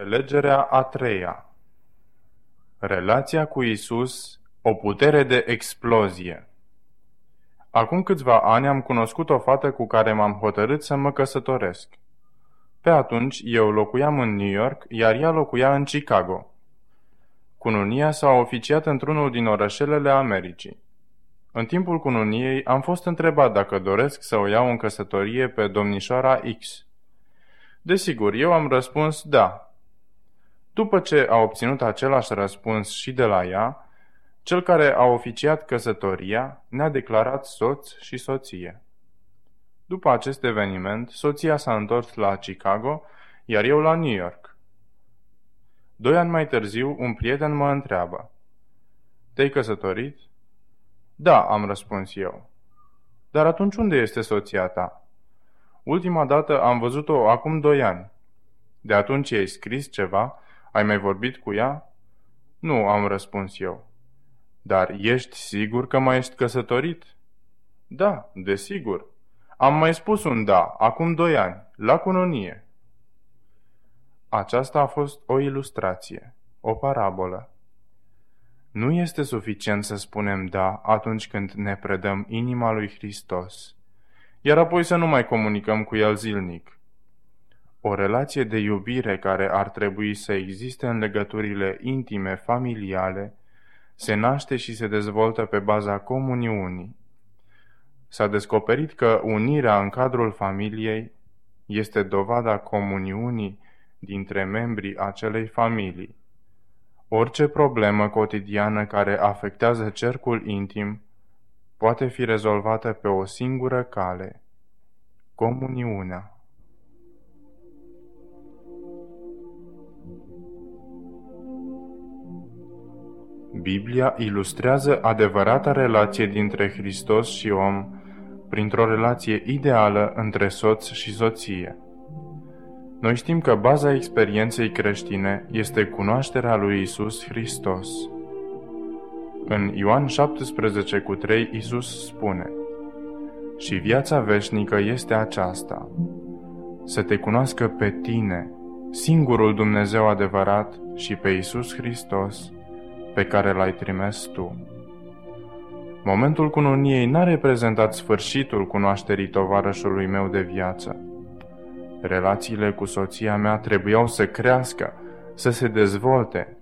Prelegerea a treia Relația cu Isus, o putere de explozie. Acum câțiva ani am cunoscut o fată cu care m-am hotărât să mă căsătoresc. Pe atunci eu locuiam în New York, iar ea locuia în Chicago. Cununia s-a oficiat într-unul din orășelele Americii. În timpul cununiei am fost întrebat dacă doresc să o iau în căsătorie pe domnișoara X. Desigur, eu am răspuns da, după ce a obținut același răspuns și de la ea, cel care a oficiat căsătoria ne-a declarat soț și soție. După acest eveniment, soția s-a întors la Chicago, iar eu la New York. Doi ani mai târziu, un prieten mă întreabă. Te-ai căsătorit? Da, am răspuns eu. Dar atunci unde este soția ta? Ultima dată am văzut-o acum doi ani. De atunci ai scris ceva ai mai vorbit cu ea? Nu, am răspuns eu. Dar ești sigur că mai ești căsătorit? Da, desigur. Am mai spus un da, acum doi ani, la cununie. Aceasta a fost o ilustrație, o parabolă. Nu este suficient să spunem da atunci când ne predăm inima lui Hristos, iar apoi să nu mai comunicăm cu El zilnic. O relație de iubire care ar trebui să existe în legăturile intime familiale se naște și se dezvoltă pe baza comuniunii. S-a descoperit că unirea în cadrul familiei este dovada comuniunii dintre membrii acelei familii. Orice problemă cotidiană care afectează cercul intim poate fi rezolvată pe o singură cale, comuniunea. Biblia ilustrează adevărata relație dintre Hristos și om printr-o relație ideală între soț și soție. Noi știm că baza experienței creștine este cunoașterea lui Isus Hristos. În Ioan 17 cu 3 Isus spune Și viața veșnică este aceasta, să te cunoască pe tine, singurul Dumnezeu adevărat și pe Isus Hristos, pe care l-ai trimis tu. Momentul cununiei n-a reprezentat sfârșitul cunoașterii tovarășului meu de viață. Relațiile cu soția mea trebuiau să crească, să se dezvolte.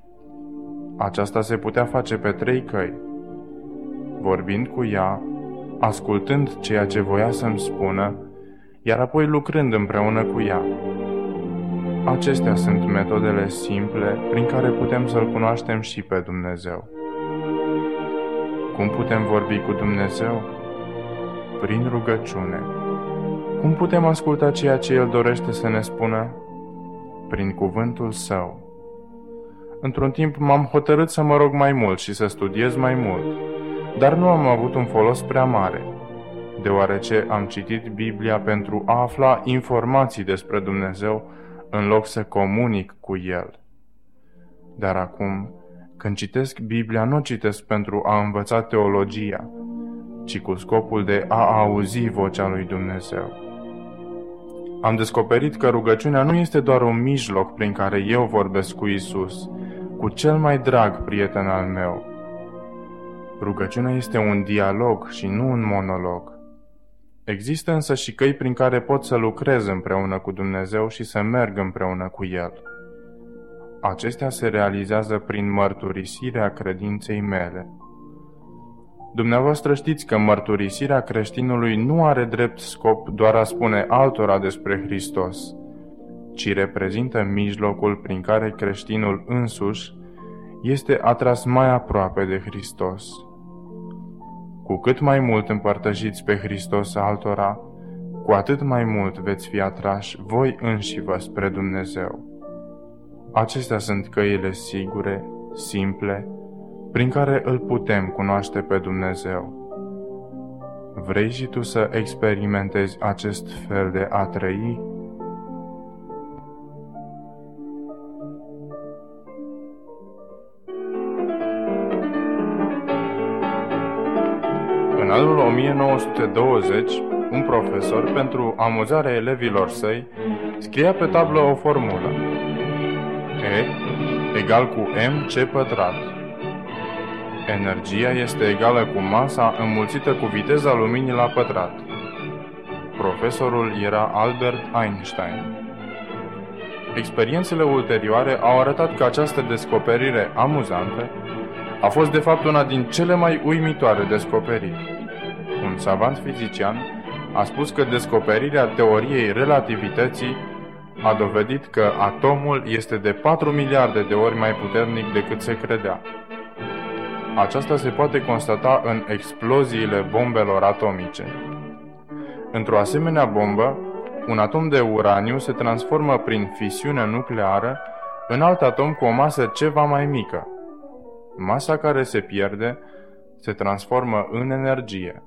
Aceasta se putea face pe trei căi. Vorbind cu ea, ascultând ceea ce voia să-mi spună, iar apoi lucrând împreună cu ea. Acestea sunt metodele simple prin care putem să-L cunoaștem și pe Dumnezeu. Cum putem vorbi cu Dumnezeu? Prin rugăciune. Cum putem asculta ceea ce El dorește să ne spună? Prin cuvântul Său. Într-un timp m-am hotărât să mă rog mai mult și să studiez mai mult, dar nu am avut un folos prea mare, deoarece am citit Biblia pentru a afla informații despre Dumnezeu în loc să comunic cu El. Dar acum, când citesc Biblia, nu citesc pentru a învăța teologia, ci cu scopul de a auzi vocea lui Dumnezeu. Am descoperit că rugăciunea nu este doar un mijloc prin care eu vorbesc cu Isus, cu cel mai drag prieten al meu. Rugăciunea este un dialog și nu un monolog. Există însă și căi prin care pot să lucrez împreună cu Dumnezeu și să merg împreună cu El. Acestea se realizează prin mărturisirea credinței mele. Dumneavoastră știți că mărturisirea creștinului nu are drept scop doar a spune altora despre Hristos, ci reprezintă mijlocul prin care creștinul însuși este atras mai aproape de Hristos. Cu cât mai mult împărtășiți pe Hristos altora, cu atât mai mult veți fi atrași voi înși vă spre Dumnezeu. Acestea sunt căile sigure, simple, prin care îl putem cunoaște pe Dumnezeu. Vrei și tu să experimentezi acest fel de a trăi? 1920, un profesor, pentru amuzarea elevilor săi, scria pe tablă o formulă. egal cu mc pătrat. Energia este egală cu masa înmulțită cu viteza luminii la pătrat. Profesorul era Albert Einstein. Experiențele ulterioare au arătat că această descoperire amuzantă a fost de fapt una din cele mai uimitoare descoperiri. Un savant fizician a spus că descoperirea teoriei relativității a dovedit că atomul este de 4 miliarde de ori mai puternic decât se credea. Aceasta se poate constata în exploziile bombelor atomice. Într-o asemenea bombă, un atom de uraniu se transformă prin fisiune nucleară în alt atom cu o masă ceva mai mică. Masa care se pierde se transformă în energie.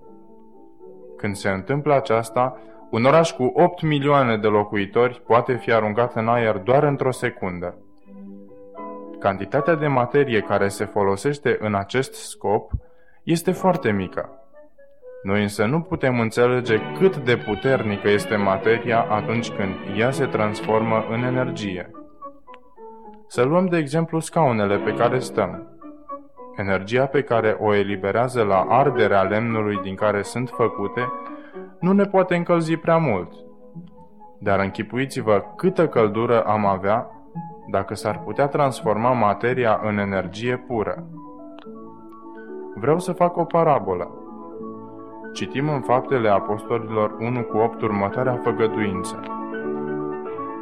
Când se întâmplă aceasta, un oraș cu 8 milioane de locuitori poate fi aruncat în aer doar într-o secundă. Cantitatea de materie care se folosește în acest scop este foarte mică. Noi însă nu putem înțelege cât de puternică este materia atunci când ea se transformă în energie. Să luăm de exemplu scaunele pe care stăm. Energia pe care o eliberează la arderea lemnului din care sunt făcute nu ne poate încălzi prea mult. Dar închipuiți-vă câtă căldură am avea dacă s-ar putea transforma materia în energie pură. Vreau să fac o parabolă. Citim în faptele apostolilor 1 cu 8 următoarea făgăduință.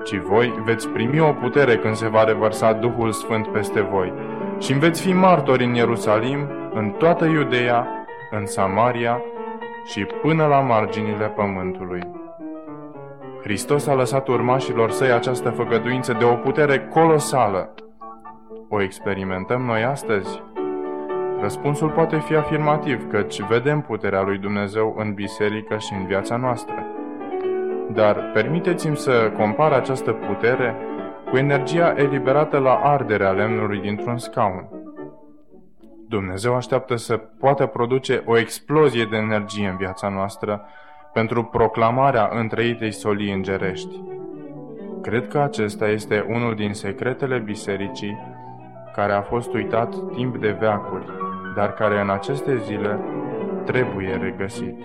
Ci voi veți primi o putere când se va revărsa Duhul Sfânt peste voi și veți fi martori în Ierusalim, în toată Iudeea, în Samaria și până la marginile pământului. Hristos a lăsat urmașilor săi această făgăduință de o putere colosală. O experimentăm noi astăzi? Răspunsul poate fi afirmativ, căci vedem puterea lui Dumnezeu în biserică și în viața noastră. Dar permiteți-mi să compar această putere cu energia eliberată la arderea lemnului dintr-un scaun. Dumnezeu așteaptă să poată produce o explozie de energie în viața noastră pentru proclamarea întreitei solii îngerești. Cred că acesta este unul din secretele bisericii care a fost uitat timp de veacuri dar care în aceste zile trebuie regăsit.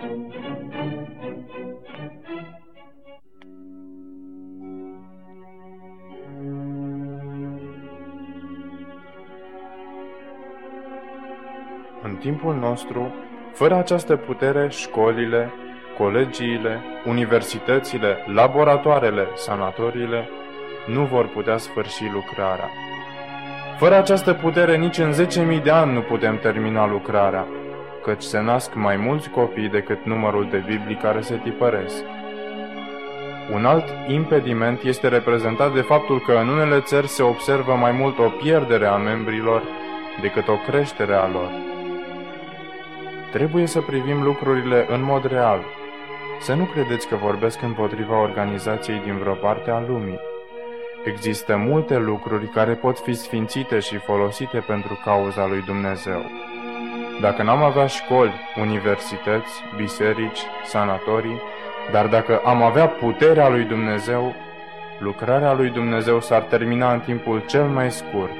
În timpul nostru, fără această putere, școlile, colegiile, universitățile, laboratoarele, sanatoriile nu vor putea sfârși lucrarea. Fără această putere, nici în 10.000 de ani nu putem termina lucrarea, căci se nasc mai mulți copii decât numărul de Biblii care se tipăresc. Un alt impediment este reprezentat de faptul că în unele țări se observă mai mult o pierdere a membrilor decât o creștere a lor. Trebuie să privim lucrurile în mod real. Să nu credeți că vorbesc împotriva organizației din vreo parte a lumii. Există multe lucruri care pot fi sfințite și folosite pentru cauza lui Dumnezeu. Dacă n-am avea școli, universități, biserici, sanatorii, dar dacă am avea puterea lui Dumnezeu, lucrarea lui Dumnezeu s-ar termina în timpul cel mai scurt.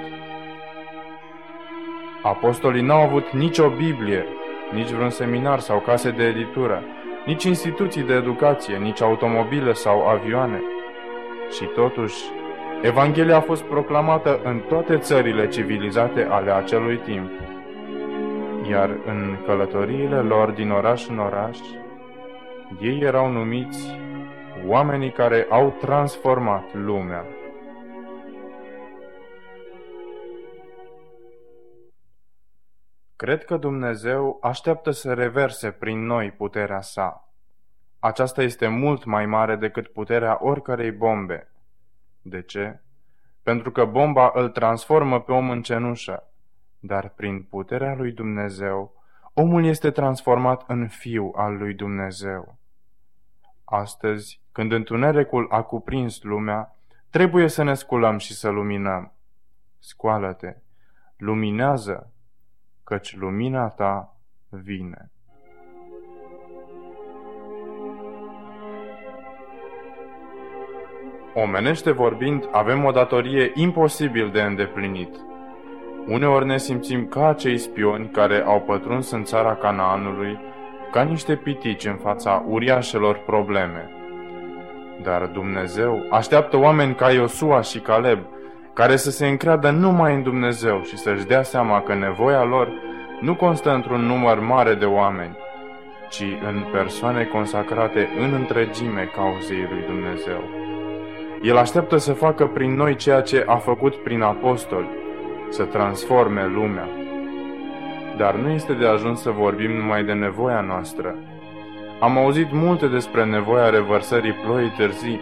Apostolii n-au avut nicio Biblie, nici vreun seminar sau case de editură, nici instituții de educație, nici automobile sau avioane. Și totuși, Evanghelia a fost proclamată în toate țările civilizate ale acelui timp, iar în călătoriile lor din oraș în oraș, ei erau numiți oamenii care au transformat lumea. Cred că Dumnezeu așteaptă să reverse prin noi puterea sa. Aceasta este mult mai mare decât puterea oricărei bombe, de ce? Pentru că bomba îl transformă pe om în cenușă, dar prin puterea lui Dumnezeu, omul este transformat în fiu al lui Dumnezeu. Astăzi, când întunericul a cuprins lumea, trebuie să ne sculăm și să luminăm. Scoală-te, luminează, căci lumina ta vine. Omenește vorbind, avem o datorie imposibil de îndeplinit. Uneori ne simțim ca acei spioni care au pătruns în țara Canaanului, ca niște pitici în fața uriașelor probleme. Dar Dumnezeu așteaptă oameni ca Iosua și Caleb, care să se încreadă numai în Dumnezeu și să-și dea seama că nevoia lor nu constă într-un număr mare de oameni, ci în persoane consacrate în întregime cauzei lui Dumnezeu. El așteaptă să facă prin noi ceea ce a făcut prin apostoli, să transforme lumea. Dar nu este de ajuns să vorbim numai de nevoia noastră. Am auzit multe despre nevoia revărsării ploii târzii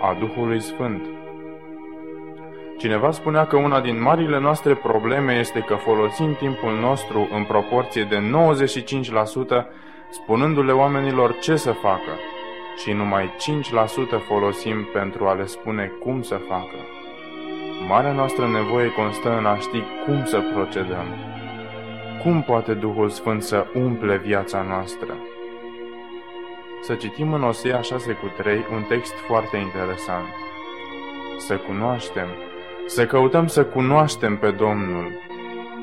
a Duhului Sfânt. Cineva spunea că una din marile noastre probleme este că folosim timpul nostru în proporție de 95% spunându-le oamenilor ce să facă și numai 5% folosim pentru a le spune cum să facă. Marea noastră nevoie constă în a ști cum să procedăm. Cum poate Duhul Sfânt să umple viața noastră? Să citim în Osea 6 cu 3 un text foarte interesant. Să cunoaștem, să căutăm să cunoaștem pe Domnul,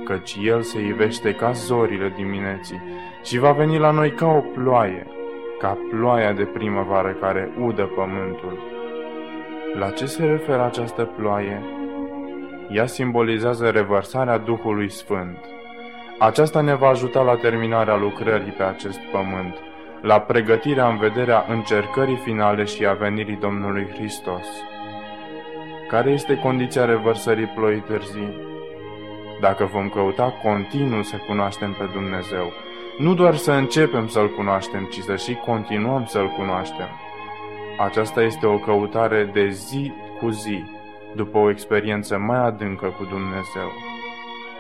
căci El se ivește ca zorile dimineții și va veni la noi ca o ploaie, ca ploaia de primăvară care udă pământul. La ce se referă această ploaie? Ea simbolizează revărsarea Duhului Sfânt. Aceasta ne va ajuta la terminarea lucrării pe acest pământ, la pregătirea în vederea încercării finale și a venirii Domnului Hristos. Care este condiția revărsării ploii târzii? Dacă vom căuta continuu să cunoaștem pe Dumnezeu, nu doar să începem să-L cunoaștem, ci să și continuăm să-L cunoaștem. Aceasta este o căutare de zi cu zi, după o experiență mai adâncă cu Dumnezeu.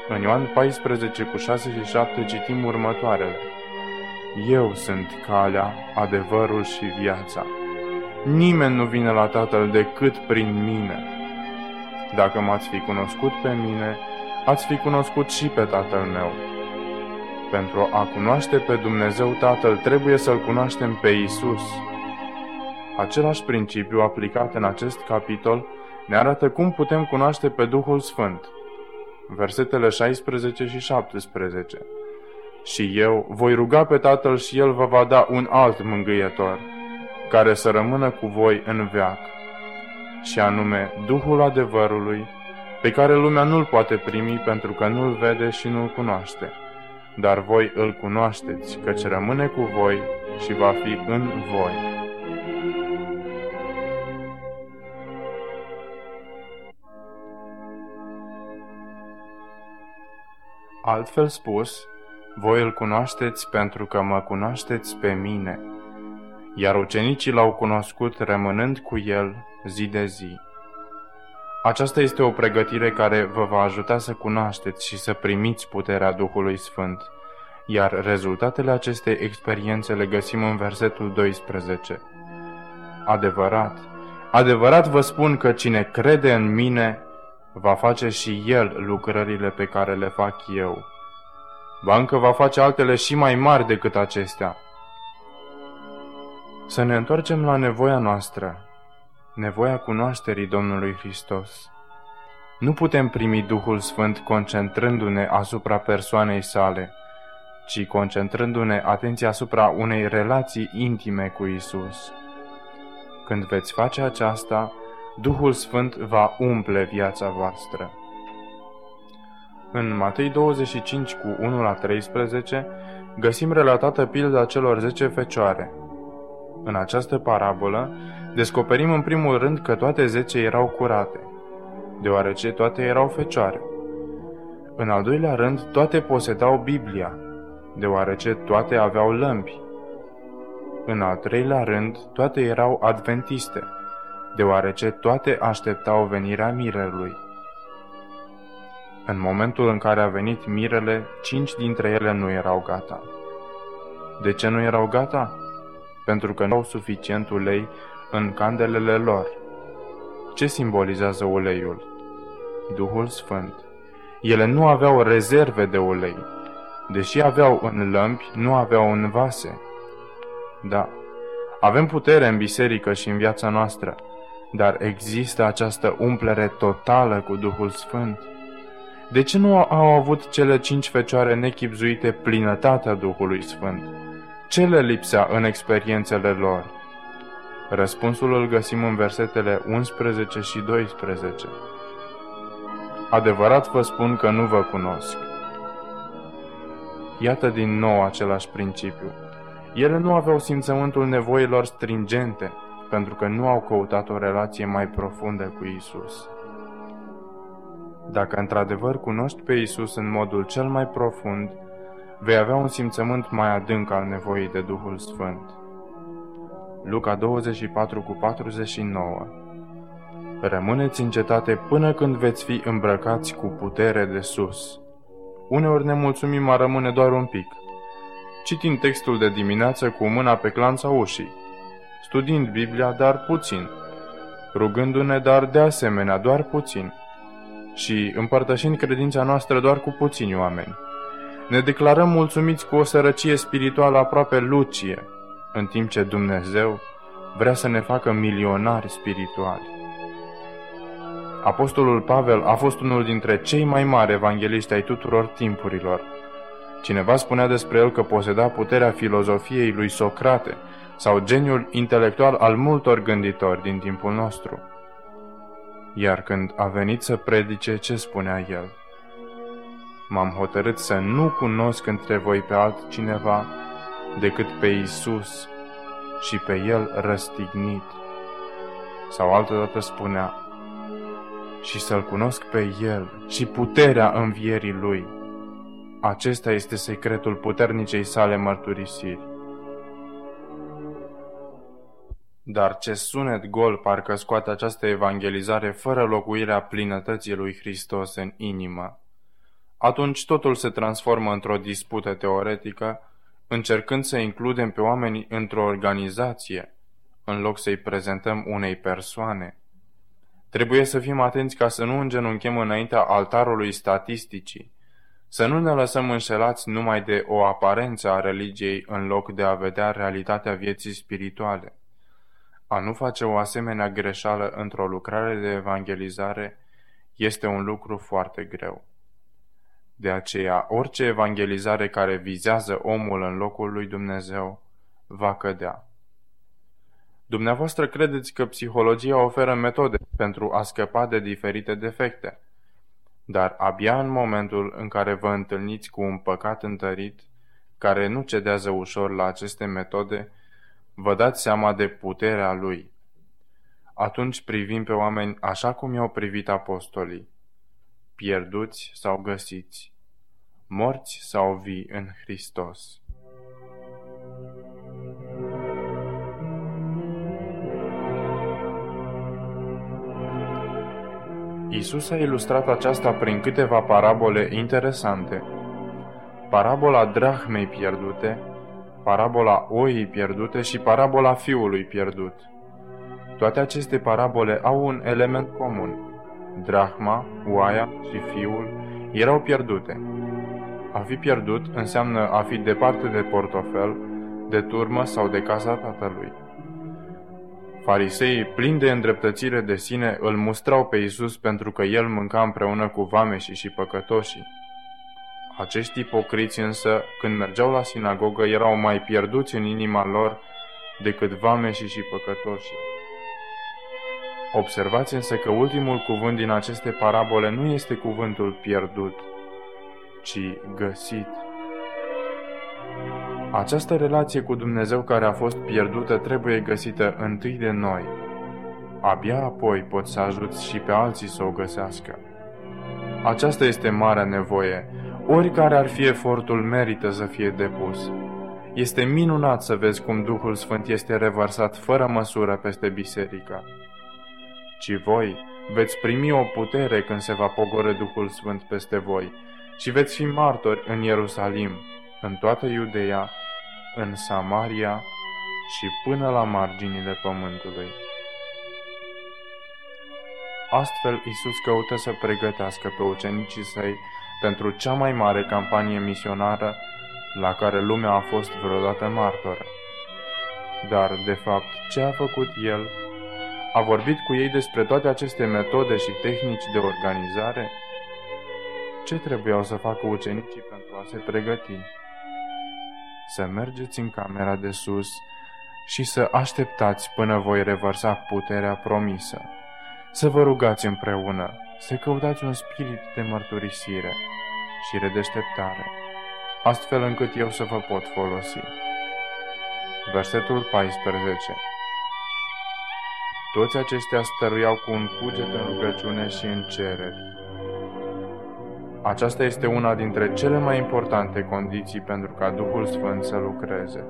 În Ioan 14 cu 6 și 7 citim următoarele. Eu sunt calea, adevărul și viața. Nimeni nu vine la Tatăl decât prin mine. Dacă m-ați fi cunoscut pe mine, ați fi cunoscut și pe Tatăl meu. Pentru a cunoaște pe Dumnezeu Tatăl, trebuie să-L cunoaștem pe Isus. Același principiu aplicat în acest capitol ne arată cum putem cunoaște pe Duhul Sfânt. Versetele 16 și 17 Și eu voi ruga pe Tatăl și El vă va da un alt mângâietor, care să rămână cu voi în veac, și anume Duhul adevărului, pe care lumea nu-l poate primi pentru că nu-l vede și nu-l cunoaște. Dar voi îl cunoașteți, căci rămâne cu voi și va fi în voi. Altfel spus, voi îl cunoașteți pentru că mă cunoașteți pe mine, iar ucenicii l-au cunoscut rămânând cu el zi de zi. Aceasta este o pregătire care vă va ajuta să cunoașteți și să primiți puterea Duhului Sfânt, iar rezultatele acestei experiențe le găsim în versetul 12. Adevărat, adevărat vă spun că cine crede în mine va face și el lucrările pe care le fac eu. Ba încă va face altele și mai mari decât acestea. Să ne întoarcem la nevoia noastră, nevoia cunoașterii Domnului Hristos. Nu putem primi Duhul Sfânt concentrându-ne asupra persoanei sale, ci concentrându-ne atenția asupra unei relații intime cu Isus. Când veți face aceasta, Duhul Sfânt va umple viața voastră. În Matei 25 cu 1 la 13 găsim relatată pilda celor 10 fecioare. În această parabolă descoperim în primul rând că toate 10 erau curate, deoarece toate erau fecioare. În al doilea rând, toate posedau Biblia, deoarece toate aveau lămpi. În al treilea rând, toate erau adventiste, deoarece toate așteptau venirea mirelui. În momentul în care a venit mirele, cinci dintre ele nu erau gata. De ce nu erau gata? Pentru că nu au suficient ulei în candelele lor. Ce simbolizează uleiul? Duhul Sfânt. Ele nu aveau rezerve de ulei. Deși aveau în lămpi, nu aveau în vase. Da, avem putere în biserică și în viața noastră, dar există această umplere totală cu Duhul Sfânt? De ce nu au avut cele cinci fecioare nechipzuite plinătatea Duhului Sfânt? Ce le lipsea în experiențele lor? Răspunsul îl găsim în versetele 11 și 12. Adevărat vă spun că nu vă cunosc. Iată din nou același principiu. Ele nu aveau simțământul nevoilor stringente, pentru că nu au căutat o relație mai profundă cu Isus. Dacă într-adevăr cunoști pe Isus în modul cel mai profund, vei avea un simțământ mai adânc al nevoii de Duhul Sfânt. Luca 24 cu 49 Rămâneți în cetate până când veți fi îmbrăcați cu putere de sus. Uneori ne mulțumim a rămâne doar un pic. Citind textul de dimineață cu mâna pe clanța ușii. Studiind Biblia, dar puțin. Rugându-ne, dar de asemenea, doar puțin. Și împărtășind credința noastră doar cu puțini oameni. Ne declarăm mulțumiți cu o sărăcie spirituală aproape lucie, în timp ce Dumnezeu vrea să ne facă milionari spirituali. Apostolul Pavel a fost unul dintre cei mai mari evangeliști ai tuturor timpurilor. Cineva spunea despre el că poseda puterea filozofiei lui Socrate sau geniul intelectual al multor gânditori din timpul nostru. Iar când a venit să predice, ce spunea el? M-am hotărât să nu cunosc între voi pe altcineva decât pe Isus și pe El răstignit. Sau altădată spunea, și să-L cunosc pe El și puterea învierii Lui. Acesta este secretul puternicei sale mărturisiri. Dar ce sunet gol parcă scoate această evangelizare fără locuirea plinătății lui Hristos în inimă. Atunci totul se transformă într-o dispută teoretică, încercând să includem pe oameni într-o organizație, în loc să-i prezentăm unei persoane. Trebuie să fim atenți ca să nu îngenunchem înaintea altarului statisticii, să nu ne lăsăm înșelați numai de o aparență a religiei în loc de a vedea realitatea vieții spirituale. A nu face o asemenea greșeală într-o lucrare de evangelizare este un lucru foarte greu. De aceea, orice evangelizare care vizează omul în locul lui Dumnezeu va cădea. Dumneavoastră credeți că psihologia oferă metode pentru a scăpa de diferite defecte, dar abia în momentul în care vă întâlniți cu un păcat întărit, care nu cedează ușor la aceste metode, vă dați seama de puterea lui. Atunci privim pe oameni așa cum i-au privit apostolii, pierduți sau găsiți, morți sau vii în Hristos. Isus a ilustrat aceasta prin câteva parabole interesante. Parabola drahmei pierdute, parabola oii pierdute și parabola fiului pierdut. Toate aceste parabole au un element comun. Drahma, oaia și fiul erau pierdute. A fi pierdut înseamnă a fi departe de portofel, de turmă sau de casa tatălui. Fariseii, plini de îndreptățire de sine, îl mustrau pe Isus pentru că el mânca împreună cu vameșii și păcătoșii. Acești ipocriți însă, când mergeau la sinagogă, erau mai pierduți în inima lor decât vameșii și păcătoșii. Observați însă că ultimul cuvânt din aceste parabole nu este cuvântul pierdut, ci găsit. Această relație cu Dumnezeu care a fost pierdută trebuie găsită întâi de noi. Abia apoi poți să ajuți și pe alții să o găsească. Aceasta este marea nevoie. Oricare ar fi efortul merită să fie depus. Este minunat să vezi cum Duhul Sfânt este revărsat fără măsură peste biserică. Ci voi veți primi o putere când se va pogoră Duhul Sfânt peste voi și veți fi martori în Ierusalim, în toată Iudeea, în Samaria și până la marginile pământului. Astfel, Isus căută să pregătească pe ucenicii săi pentru cea mai mare campanie misionară la care lumea a fost vreodată martoră. Dar, de fapt, ce a făcut El? A vorbit cu ei despre toate aceste metode și tehnici de organizare? Ce trebuiau să facă ucenicii pentru a se pregăti? Să mergeți în camera de sus și să așteptați până voi revărsa puterea promisă. Să vă rugați împreună, să căutați un spirit de mărturisire și redeșteptare, astfel încât eu să vă pot folosi. Versetul 14 Toți aceștia stăruiau cu un cuget în rugăciune și în cereri. Aceasta este una dintre cele mai importante condiții pentru ca Duhul Sfânt să lucreze.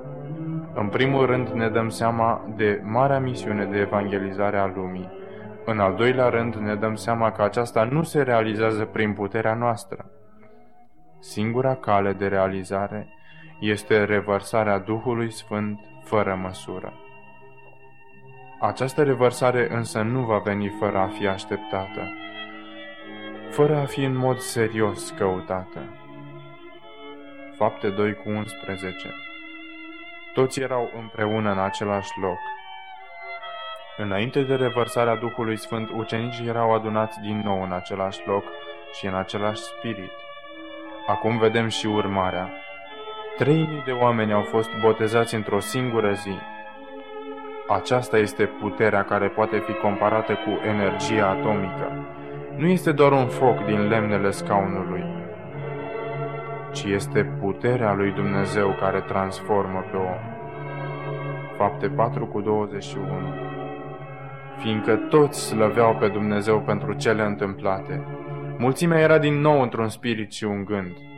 În primul rând ne dăm seama de marea misiune de evangelizare a lumii. În al doilea rând ne dăm seama că aceasta nu se realizează prin puterea noastră. Singura cale de realizare este revărsarea Duhului Sfânt fără măsură. Această revărsare însă nu va veni fără a fi așteptată, fără a fi în mod serios căutată. Fapte 2 cu 11 Toți erau împreună în același loc. Înainte de revărsarea Duhului Sfânt, ucenicii erau adunați din nou în același loc și în același spirit. Acum vedem și urmarea. Trei mii de oameni au fost botezați într-o singură zi. Aceasta este puterea care poate fi comparată cu energia atomică. Nu este doar un foc din lemnele scaunului, ci este puterea lui Dumnezeu care transformă pe om. Fapte 4 cu 21 Fiindcă toți slăveau pe Dumnezeu pentru cele întâmplate, mulțimea era din nou într-un spirit și un gând –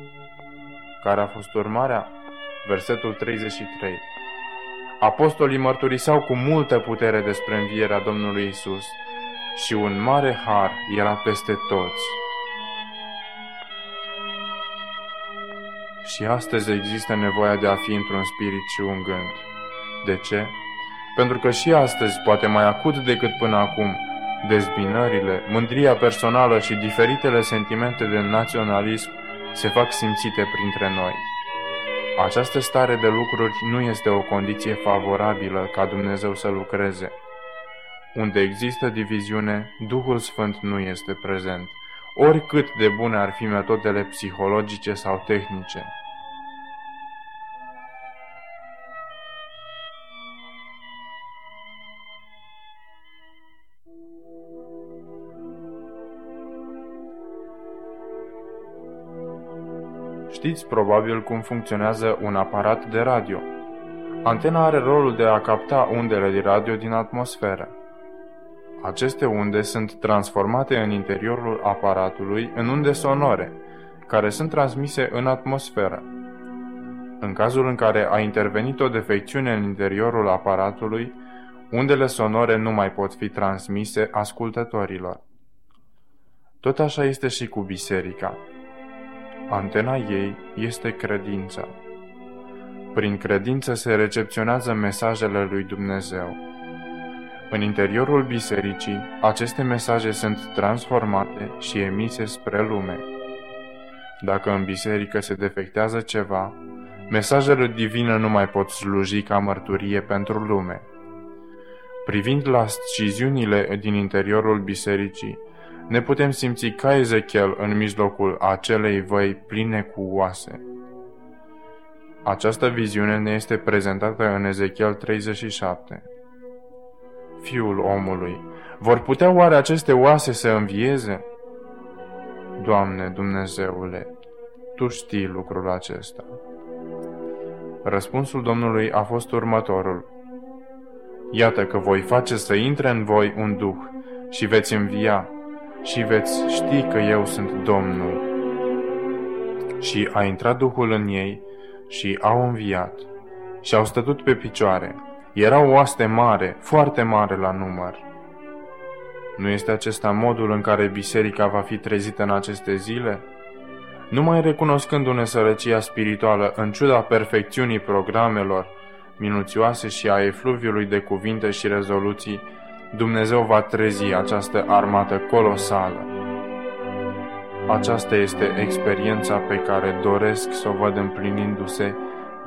care a fost urmarea? Versetul 33. Apostolii mărturiseau cu multă putere despre învierea Domnului Isus și un mare har era peste toți. Și astăzi există nevoia de a fi într-un spirit și un gând. De ce? Pentru că și astăzi, poate mai acut decât până acum, dezbinările, mândria personală și diferitele sentimente de naționalism se fac simțite printre noi. Această stare de lucruri nu este o condiție favorabilă ca Dumnezeu să lucreze. Unde există diviziune, Duhul Sfânt nu este prezent, oricât de bune ar fi metodele psihologice sau tehnice. Știți probabil cum funcționează un aparat de radio. Antena are rolul de a capta undele de radio din atmosferă. Aceste unde sunt transformate în interiorul aparatului în unde sonore, care sunt transmise în atmosferă. În cazul în care a intervenit o defecțiune în interiorul aparatului, undele sonore nu mai pot fi transmise ascultătorilor. Tot așa este și cu biserica. Antena ei este credința. Prin credință se recepționează mesajele lui Dumnezeu. În interiorul bisericii, aceste mesaje sunt transformate și emise spre lume. Dacă în biserică se defectează ceva, mesajele divine nu mai pot sluji ca mărturie pentru lume. Privind la sciziunile din interiorul bisericii, ne putem simți ca Ezechiel în mijlocul acelei văi pline cu oase. Această viziune ne este prezentată în Ezechiel 37. Fiul omului, vor putea oare aceste oase să învieze? Doamne Dumnezeule, Tu știi lucrul acesta. Răspunsul Domnului a fost următorul. Iată că voi face să intre în voi un duh și veți învia și veți ști că eu sunt Domnul. Și a intrat Duhul în ei și au înviat și au stătut pe picioare. Era o oaste mare, foarte mare la număr. Nu este acesta modul în care biserica va fi trezită în aceste zile? Numai recunoscându-ne sărăcia spirituală în ciuda perfecțiunii programelor, minuțioase și a efluviului de cuvinte și rezoluții, Dumnezeu va trezi această armată colosală. Aceasta este experiența pe care doresc să o văd împlinindu-se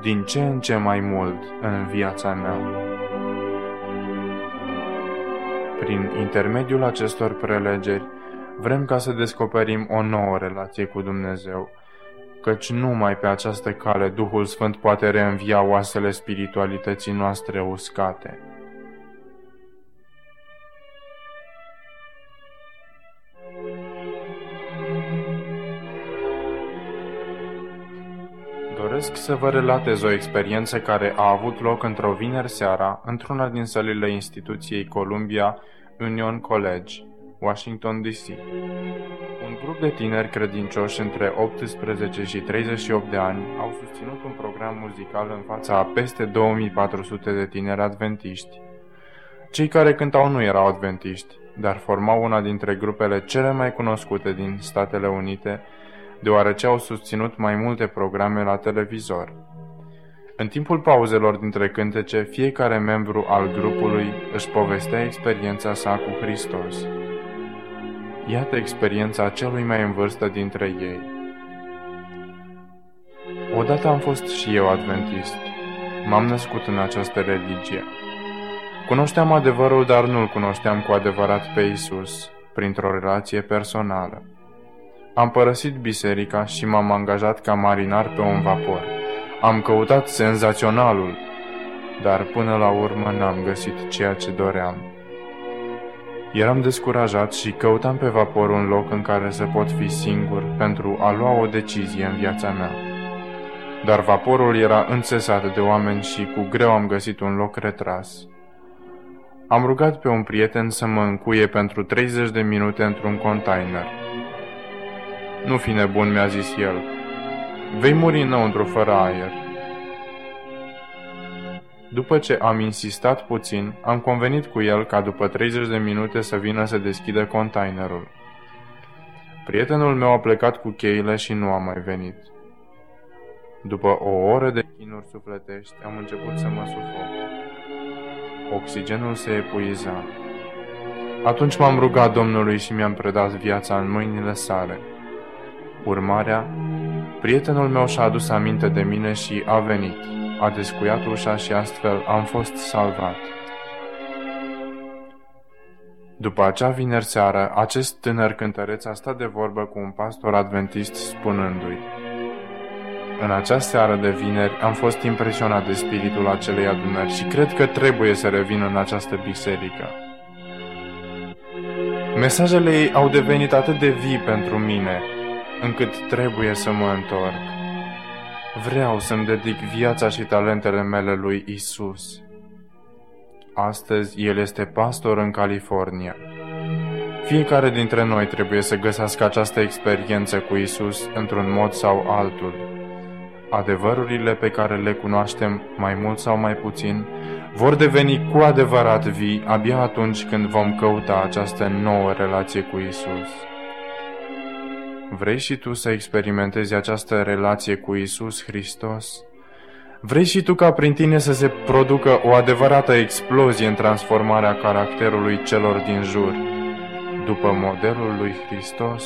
din ce în ce mai mult în viața mea. Prin intermediul acestor prelegeri, vrem ca să descoperim o nouă relație cu Dumnezeu, căci numai pe această cale Duhul Sfânt poate reînvia oasele spiritualității noastre uscate. Doresc să vă relatez o experiență care a avut loc într-o vineri seara într-una din sălile instituției Columbia Union College, Washington DC. Un grup de tineri credincioși între 18 și 38 de ani au susținut un program muzical în fața a peste 2400 de tineri adventiști. Cei care cântau nu erau adventiști, dar formau una dintre grupele cele mai cunoscute din Statele Unite, deoarece au susținut mai multe programe la televizor. În timpul pauzelor dintre cântece, fiecare membru al grupului își povestea experiența sa cu Hristos. Iată experiența celui mai în vârstă dintre ei. Odată am fost și eu adventist. M-am născut în această religie. Cunoșteam adevărul, dar nu-L cunoșteam cu adevărat pe Isus, printr-o relație personală. Am părăsit biserica și m-am angajat ca marinar pe un vapor. Am căutat senzaționalul, dar până la urmă n-am găsit ceea ce doream. Eram descurajat și căutam pe vapor un loc în care să pot fi singur pentru a lua o decizie în viața mea. Dar vaporul era înțesat de oameni și cu greu am găsit un loc retras. Am rugat pe un prieten să mă încuie pentru 30 de minute într-un container. Nu fi nebun, mi-a zis el. Vei muri înăuntru fără aer. După ce am insistat puțin, am convenit cu el ca după 30 de minute să vină să deschidă containerul. Prietenul meu a plecat cu cheile și nu a mai venit. După o oră de chinuri sufletești, am început să mă sufoc. Oxigenul se epuiza. Atunci m-am rugat Domnului și mi-am predat viața în mâinile sale. Urmarea, prietenul meu și-a adus aminte de mine și a venit a descuiat ușa și astfel am fost salvat. După acea vineri seară, acest tânăr cântăreț a stat de vorbă cu un pastor adventist spunându-i În acea seară de vineri am fost impresionat de spiritul acelei adunări și cred că trebuie să revin în această biserică. Mesajele ei au devenit atât de vii pentru mine, încât trebuie să mă întorc. Vreau să-mi dedic viața și talentele mele lui Isus. Astăzi el este pastor în California. Fiecare dintre noi trebuie să găsească această experiență cu Isus într-un mod sau altul. Adevărurile pe care le cunoaștem mai mult sau mai puțin vor deveni cu adevărat vii abia atunci când vom căuta această nouă relație cu Isus. Vrei și tu să experimentezi această relație cu Isus Hristos? Vrei și tu ca prin tine să se producă o adevărată explozie în transformarea caracterului celor din jur, după modelul lui Hristos?